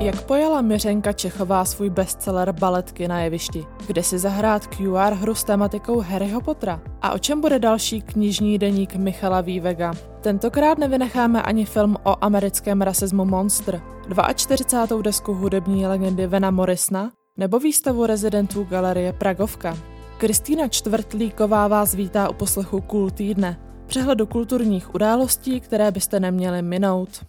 Jak pojala Miřenka Čechová svůj bestseller Baletky na jevišti? Kde si zahrát QR hru s tematikou Harryho Pottera? A o čem bude další knižní deník Michala Vývega? Tentokrát nevynecháme ani film o americkém rasismu Monster, 42. desku hudební legendy Vena Morrisona nebo výstavu rezidentů galerie Pragovka. Kristýna Čtvrtlíková vás vítá u poslechu Kul týdne, přehledu kulturních událostí, které byste neměli minout.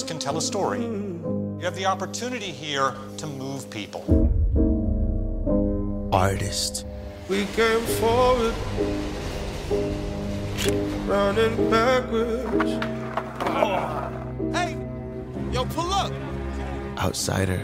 Images can tell a story. You have the opportunity here to move people. Artist. We came forward, running backwards. Hey, yo, pull up. Outsider.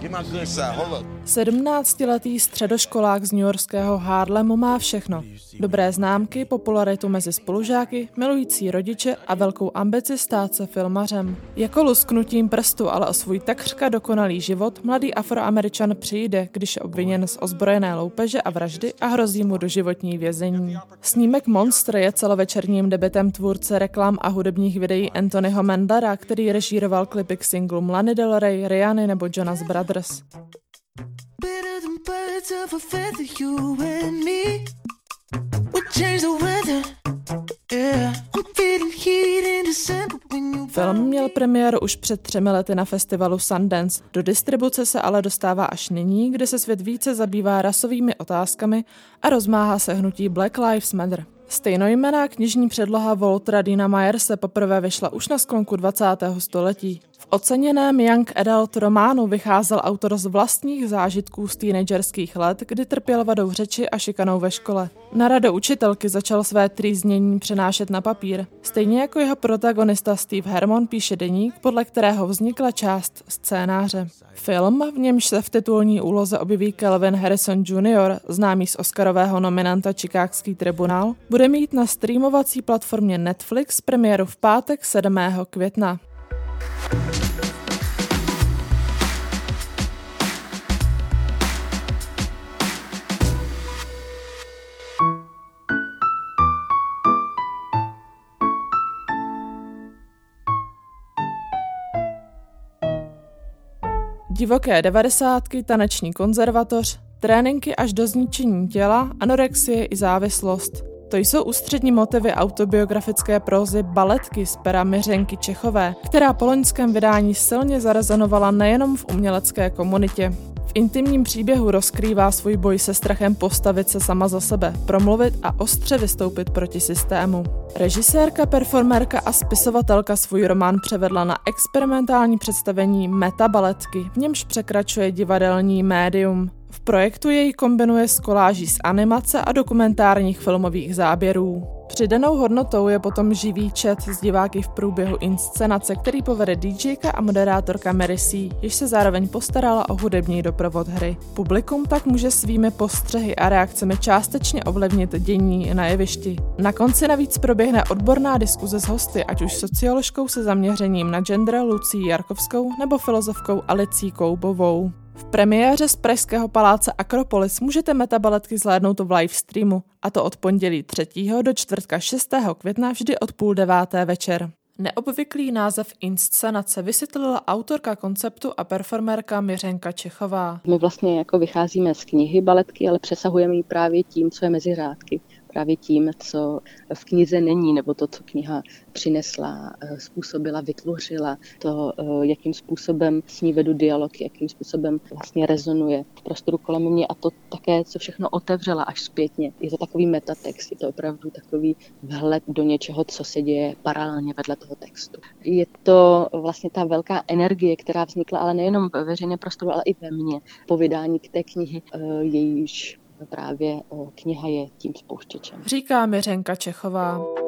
Get my good side. Hold up. 17-letý středoškolák z newyorského Harlemu má všechno. Dobré známky, popularitu mezi spolužáky, milující rodiče a velkou ambici stát se filmařem. Jako lusknutím prstu, ale o svůj takřka dokonalý život mladý afroameričan přijde, když je obviněn z ozbrojené loupeže a vraždy a hrozí mu doživotní vězení. Snímek Monster je celovečerním debitem tvůrce reklam a hudebních videí Anthonyho Mendara, který režíroval klipy k singlu Lany Del Rey, Rihanny nebo Jonas Brothers. Better than birds of a feather, you and me. We change the weather. Yeah, I'm feeling heat in December when you Film měl premiéru už před třemi lety na festivalu Sundance. Do distribuce se ale dostává až nyní, kde se svět více zabývá rasovými otázkami a rozmáhá se hnutí Black Lives Matter. Stejnojmená knižní předloha Waltera Dina Myerse poprvé vyšla už na sklonku 20. století. Oceněném Young Adult románu vycházel autor z vlastních zážitků z teenagerských let, kdy trpěl vadou řeči a šikanou ve škole. Na rado učitelky začal své trýznění přenášet na papír. Stejně jako jeho protagonista Steve Hermon píše deník, podle kterého vznikla část scénáře. Film, v němž se v titulní úloze objeví Kelvin Harrison Jr., známý z Oscarového nominanta Chicagský tribunál, bude mít na streamovací platformě Netflix premiéru v pátek 7. května. Divoké devadesátky, taneční konzervatoř, tréninky až do zničení těla, anorexie i závislost. To jsou ústřední motivy autobiografické prózy Baletky z pera Miřenky Čechové, která po loňském vydání silně zarezonovala nejenom v umělecké komunitě. V intimním příběhu rozkrývá svůj boj se strachem postavit se sama za sebe, promluvit a ostře vystoupit proti systému. Režisérka, performerka a spisovatelka svůj román převedla na experimentální představení metabaletky, v němž překračuje divadelní médium. V projektu jej kombinuje s koláží z animace a dokumentárních filmových záběrů. Přidanou hodnotou je potom živý chat s diváky v průběhu inscenace, který povede DJka a moderátorka Mary C., jež se zároveň postarala o hudební doprovod hry. Publikum tak může svými postřehy a reakcemi částečně ovlivnit dění na jevišti. Na konci navíc proběhne odborná diskuze s hosty, ať už socioložkou se zaměřením na gender Lucí Jarkovskou nebo filozofkou Alicí Koubovou. V premiéře z Pražského paláce Akropolis můžete metabaletky zhlédnout v live streamu, a to od pondělí 3. do čtvrtka 6. května vždy od půl deváté večer. Neobvyklý název inscenace vysvětlila autorka konceptu a performerka Miřenka Čechová. My vlastně jako vycházíme z knihy baletky, ale přesahujeme ji právě tím, co je mezi řádky právě tím, co v knize není, nebo to, co kniha přinesla, eh, způsobila, vytvořila, to, eh, jakým způsobem s ní vedu dialog, jakým způsobem vlastně rezonuje v prostoru kolem mě a to také, co všechno otevřela až zpětně. Je to takový metatext, je to opravdu takový vhled do něčeho, co se děje paralelně vedle toho textu. Je to vlastně ta velká energie, která vznikla ale nejenom ve veřejném prostoru, ale i ve mně. Po vydání té knihy, eh, jejíž právě kniha je tím spouštěčem. Říká Miřenka Čechová.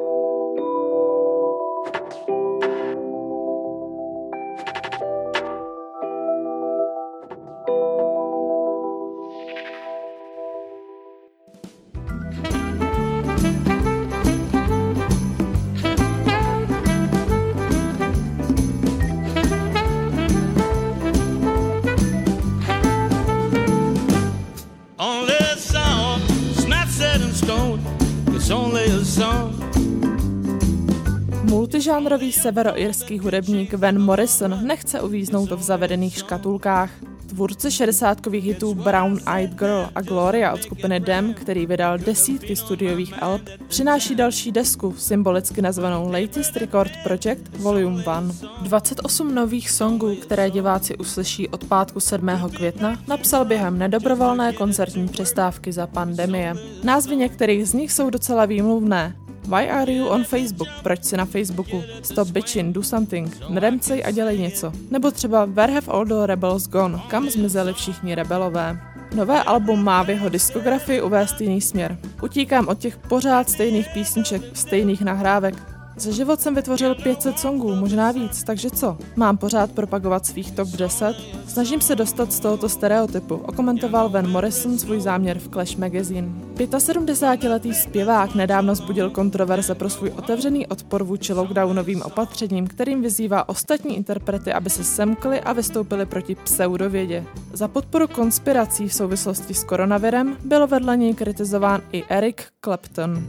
Multižánrový severoirský hudebník Van Morrison nechce uvíznout v zavedených škatulkách. Tvůrce šedesátkových hitů Brown Eyed Girl a Gloria od skupiny Dem, který vydal desítky studiových alb, přináší další desku, symbolicky nazvanou Latest Record Project Volume 1. 28 nových songů, které diváci uslyší od pátku 7. května, napsal během nedobrovolné koncertní přestávky za pandemie. Názvy některých z nich jsou docela výmluvné, Why are you on Facebook? Proč jsi na Facebooku? Stop bitching, do something. Nedemcej a dělej něco. Nebo třeba Where have all the rebels gone? Kam zmizeli všichni rebelové? Nové album má v jeho diskografii uvést jiný směr. Utíkám od těch pořád stejných písniček, stejných nahrávek. Za život jsem vytvořil 500 songů, možná víc, takže co? Mám pořád propagovat svých top 10? Snažím se dostat z tohoto stereotypu, okomentoval Van Morrison svůj záměr v Clash Magazine. 75-letý zpěvák nedávno zbudil kontroverze pro svůj otevřený odpor vůči lockdownovým opatřením, kterým vyzývá ostatní interprety, aby se semkli a vystoupili proti pseudovědě. Za podporu konspirací v souvislosti s koronavirem byl vedle něj kritizován i Eric Clapton.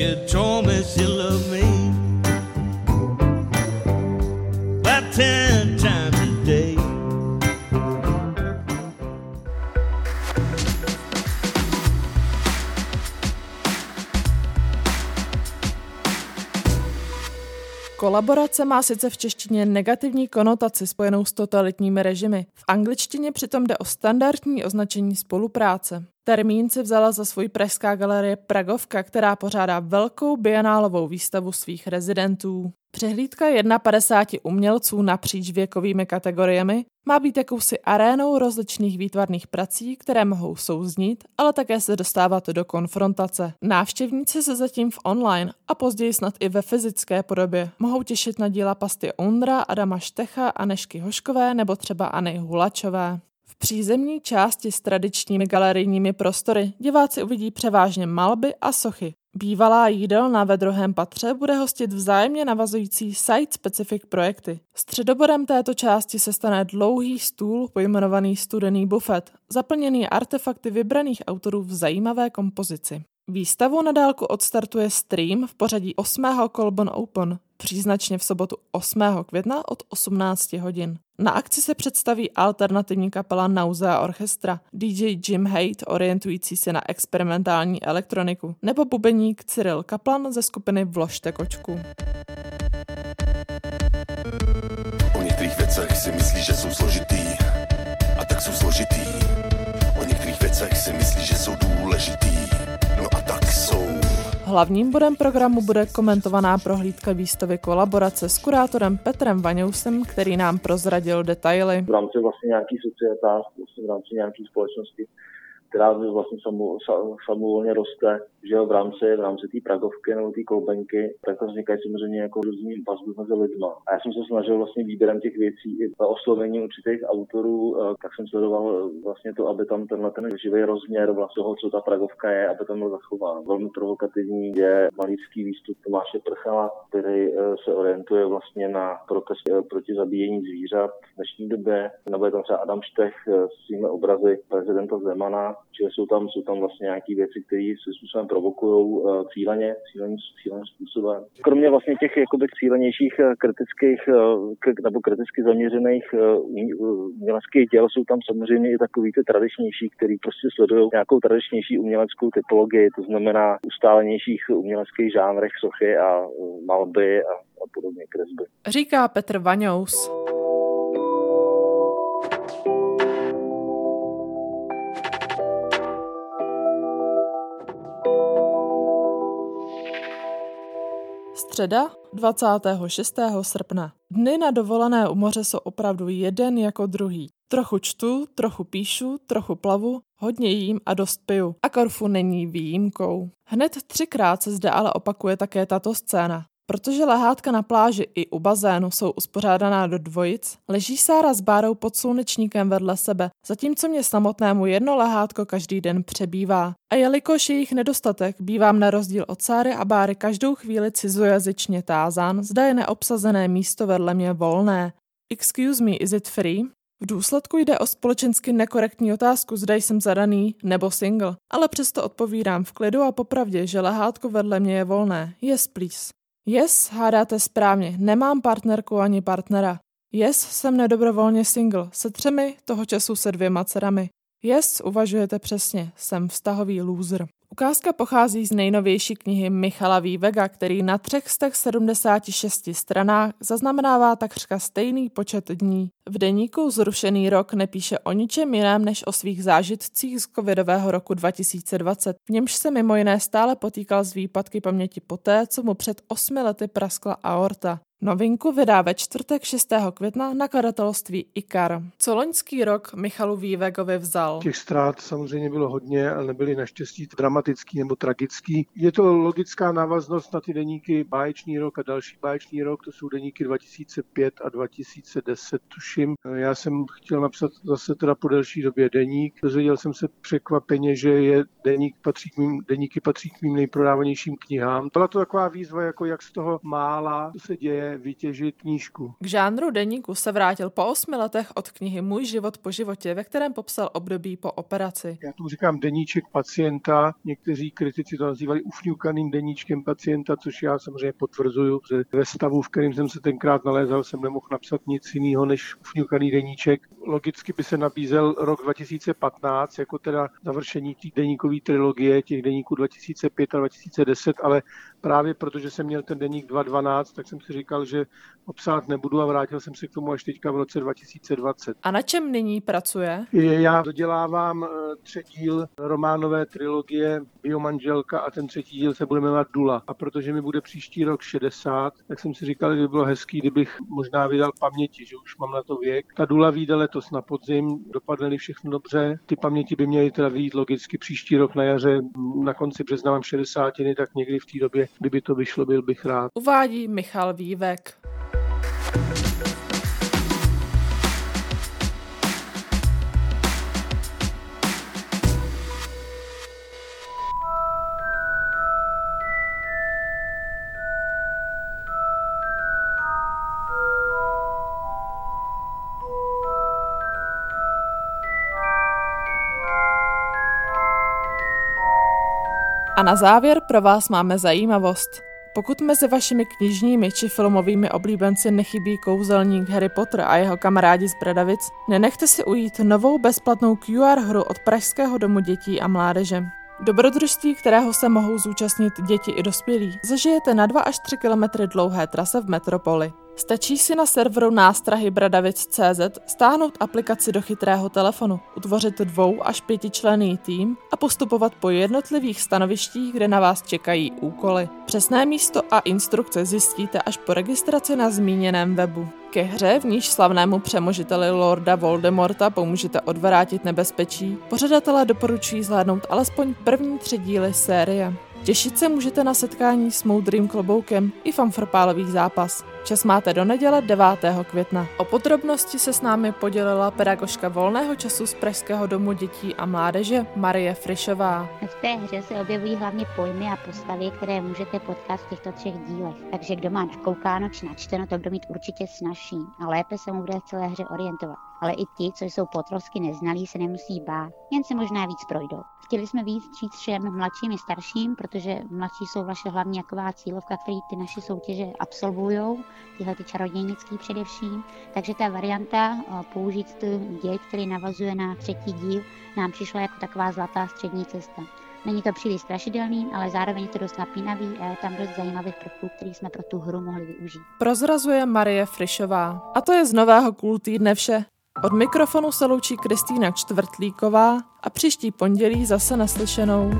should talk. Kolaborace má sice v češtině negativní konotaci spojenou s totalitními režimy. V angličtině přitom jde o standardní označení spolupráce. Termín si vzala za svůj pražská galerie Pragovka, která pořádá velkou bienálovou výstavu svých rezidentů. Přehlídka 51 umělců napříč věkovými kategoriemi má být jakousi arénou rozličných výtvarných prací, které mohou souznít, ale také se dostávat do konfrontace. Návštěvníci se zatím v online a později snad i ve fyzické podobě mohou těšit na díla Pasty Ondra, Adama Štecha, Anešky Hoškové nebo třeba Anny Hulačové. V přízemní části s tradičními galerijními prostory diváci uvidí převážně malby a sochy. Bývalá jídelna ve druhém patře bude hostit vzájemně navazující site-specific projekty. Středobodem této části se stane dlouhý stůl pojmenovaný studený bufet, zaplněný artefakty vybraných autorů v zajímavé kompozici. Výstavu na dálku odstartuje stream v pořadí 8. Colbon Open, příznačně v sobotu 8. května od 18 hodin. Na akci se představí alternativní kapela Nausea Orchestra, DJ Jim Haidt orientující se na experimentální elektroniku, nebo bubeník Cyril Kaplan ze skupiny Vložte kočku. O některých věcech si myslí, že jsou složitý, a tak jsou složitý. O některých věcech si myslí, že jsou důležitý, no a tak jsou. Hlavním bodem programu bude komentovaná prohlídka výstavy kolaborace s kurátorem Petrem Vaňousem, který nám prozradil detaily. v rámci vlastně nějaký societář, vlastně v rámci nějaké společnosti, která vlastně samovolně roste, že jo, v rámci, v rámci té pragovky nebo té koubenky, tak tam vznikají samozřejmě jako různý vazby mezi lidma. A já jsem se snažil vlastně výběrem těch věcí i oslovení určitých autorů, eh, tak jsem sledoval eh, vlastně to, aby tam tenhle ten živý rozměr vlastně toho, co ta pragovka je, aby tam byl zachován. Velmi provokativní je malířský výstup Tomáše Prchala, který eh, se orientuje vlastně na protest proti zabíjení zvířat v dnešní době. Nebo je tam třeba Adam Štech s svými obrazy prezidenta Zemana, Čili jsou tam, jsou tam vlastně nějaké věci, které se způsobem provokují uh, cíleně, cíleným, cíleným způsobem. Kromě vlastně těch jakoby cílenějších eh, kritických k, nebo kriticky zaměřených uměleckých děl jsou tam samozřejmě i takový ty tradičnější, který prostě sledují nějakou tradičnější uměleckou typologii, to znamená ustálenějších uměleckých žánrech sochy a malby a, a podobně kresby. Říká Petr Vaňous. Středa 26. srpna. Dny na dovolené u moře jsou opravdu jeden jako druhý. Trochu čtu, trochu píšu, trochu plavu, hodně jím a dost piju. A Korfu není výjimkou. Hned třikrát se zde ale opakuje také tato scéna. Protože lehátka na pláži i u bazénu jsou uspořádaná do dvojic, leží Sára s Bárou pod slunečníkem vedle sebe, zatímco mě samotnému jedno lehátko každý den přebývá. A jelikož je jich nedostatek, bývám na rozdíl od Sáry a Báry každou chvíli cizojazyčně tázán, zda je neobsazené místo vedle mě volné. Excuse me, is it free? V důsledku jde o společensky nekorektní otázku, zda jsem zadaný nebo single, ale přesto odpovídám v klidu a popravdě, že lehátko vedle mě je volné. Yes, please. Yes, hádáte správně, nemám partnerku ani partnera. Yes, jsem nedobrovolně single, se třemi, toho času se dvěma dcerami. Yes, uvažujete přesně, jsem vztahový loser. Ukázka pochází z nejnovější knihy Michala Vývega, který na 376 stranách zaznamenává takřka stejný počet dní. V deníku Zrušený rok nepíše o ničem jiném než o svých zážitcích z covidového roku 2020, v němž se mimo jiné stále potýkal s výpadky paměti poté, co mu před osmi lety praskla aorta. Novinku vydá ve čtvrtek 6. května nakladatelství IKAR. Co loňský rok Michalu Vývegovi vzal? Těch ztrát samozřejmě bylo hodně, ale nebyly naštěstí dramatický nebo tragický. Je to logická návaznost na ty deníky Báječný rok a další Báječný rok, to jsou deníky 2005 a 2010, tuším. Já jsem chtěl napsat zase teda po delší době deník. Dozvěděl jsem se překvapeně, že je deník patří k mým, deníky patří k mým nejprodávanějším knihám. Byla to taková výzva, jako jak z toho mála se děje, vytěžit knížku. K žánru deníku se vrátil po osmi letech od knihy Můj život po životě, ve kterém popsal období po operaci. Já tomu říkám deníček pacienta, někteří kritici to nazývali ufňukaným deníčkem pacienta, což já samozřejmě potvrzuju, že ve stavu, v kterém jsem se tenkrát nalézal, jsem nemohl napsat nic jiného než ufňukaný deníček. Logicky by se nabízel rok 2015 jako teda završení té deníkové trilogie, těch deníků 2005 a 2010, ale právě protože jsem měl ten deník 2012, tak jsem si říkal, že obsát nebudu a vrátil jsem se k tomu až teďka v roce 2020. A na čem nyní pracuje? Já dodělávám eh, třetí díl románové trilogie Biomanželka a ten třetí díl se bude jmenovat Dula. A protože mi bude příští rok 60, tak jsem si říkal, že by bylo hezký, kdybych možná vydal paměti, že už mám na to věk. Ta Dula vyjde letos na podzim, dopadne všechno dobře. Ty paměti by měly teda vyjít logicky příští rok na jaře, na konci března mám 60, tak někdy v té době, kdyby to vyšlo, byl bych rád. Uvádí Michal Vívek. A na závěr pro vás máme zajímavost. Pokud mezi vašimi knižními či filmovými oblíbenci nechybí kouzelník Harry Potter a jeho kamarádi z Bradavic, nenechte si ujít novou bezplatnou QR hru od Pražského domu dětí a mládeže. Dobrodružství, kterého se mohou zúčastnit děti i dospělí, zažijete na 2 až 3 kilometry dlouhé trase v metropoli. Stačí si na serveru nástrahy Bradavic.cz stáhnout aplikaci do chytrého telefonu, utvořit dvou až pětičlený tým a postupovat po jednotlivých stanovištích, kde na vás čekají úkoly. Přesné místo a instrukce zjistíte až po registraci na zmíněném webu. Ke hře, v níž slavnému přemožiteli Lorda Voldemorta pomůžete odvrátit nebezpečí, pořadatelé doporučují zhlédnout alespoň první tři díly série. Těšit se můžete na setkání s moudrým kloboukem i fanfrpálový zápas. Čas máte do neděle 9. května. O podrobnosti se s námi podělila pedagožka volného času z Pražského domu dětí a mládeže Marie Frišová. V té hře se objevují hlavně pojmy a postavy, které můžete potkat v těchto třech dílech. Takže kdo má nakoukáno či načteno, to bude mít určitě snažší a lépe se mu bude v celé hře orientovat. Ale i ti, co jsou potrovsky neznalí, se nemusí bát, jen se možná víc projdou. Chtěli jsme víc říct všem mladším i starším, protože mladší jsou vaše hlavní jaková cílovka, který ty naše soutěže absolvují tyhle ty čarodějnický především. Takže ta varianta eh, použít děj, který navazuje na třetí díl, nám přišla jako taková zlatá střední cesta. Není to příliš strašidelný, ale zároveň je to dost napínavý a je tam dost zajímavých prvků, který jsme pro tu hru mohli využít. Prozrazuje Marie Frišová. A to je z nového Cool týdne vše. Od mikrofonu se loučí Kristýna Čtvrtlíková a příští pondělí zase naslyšenou.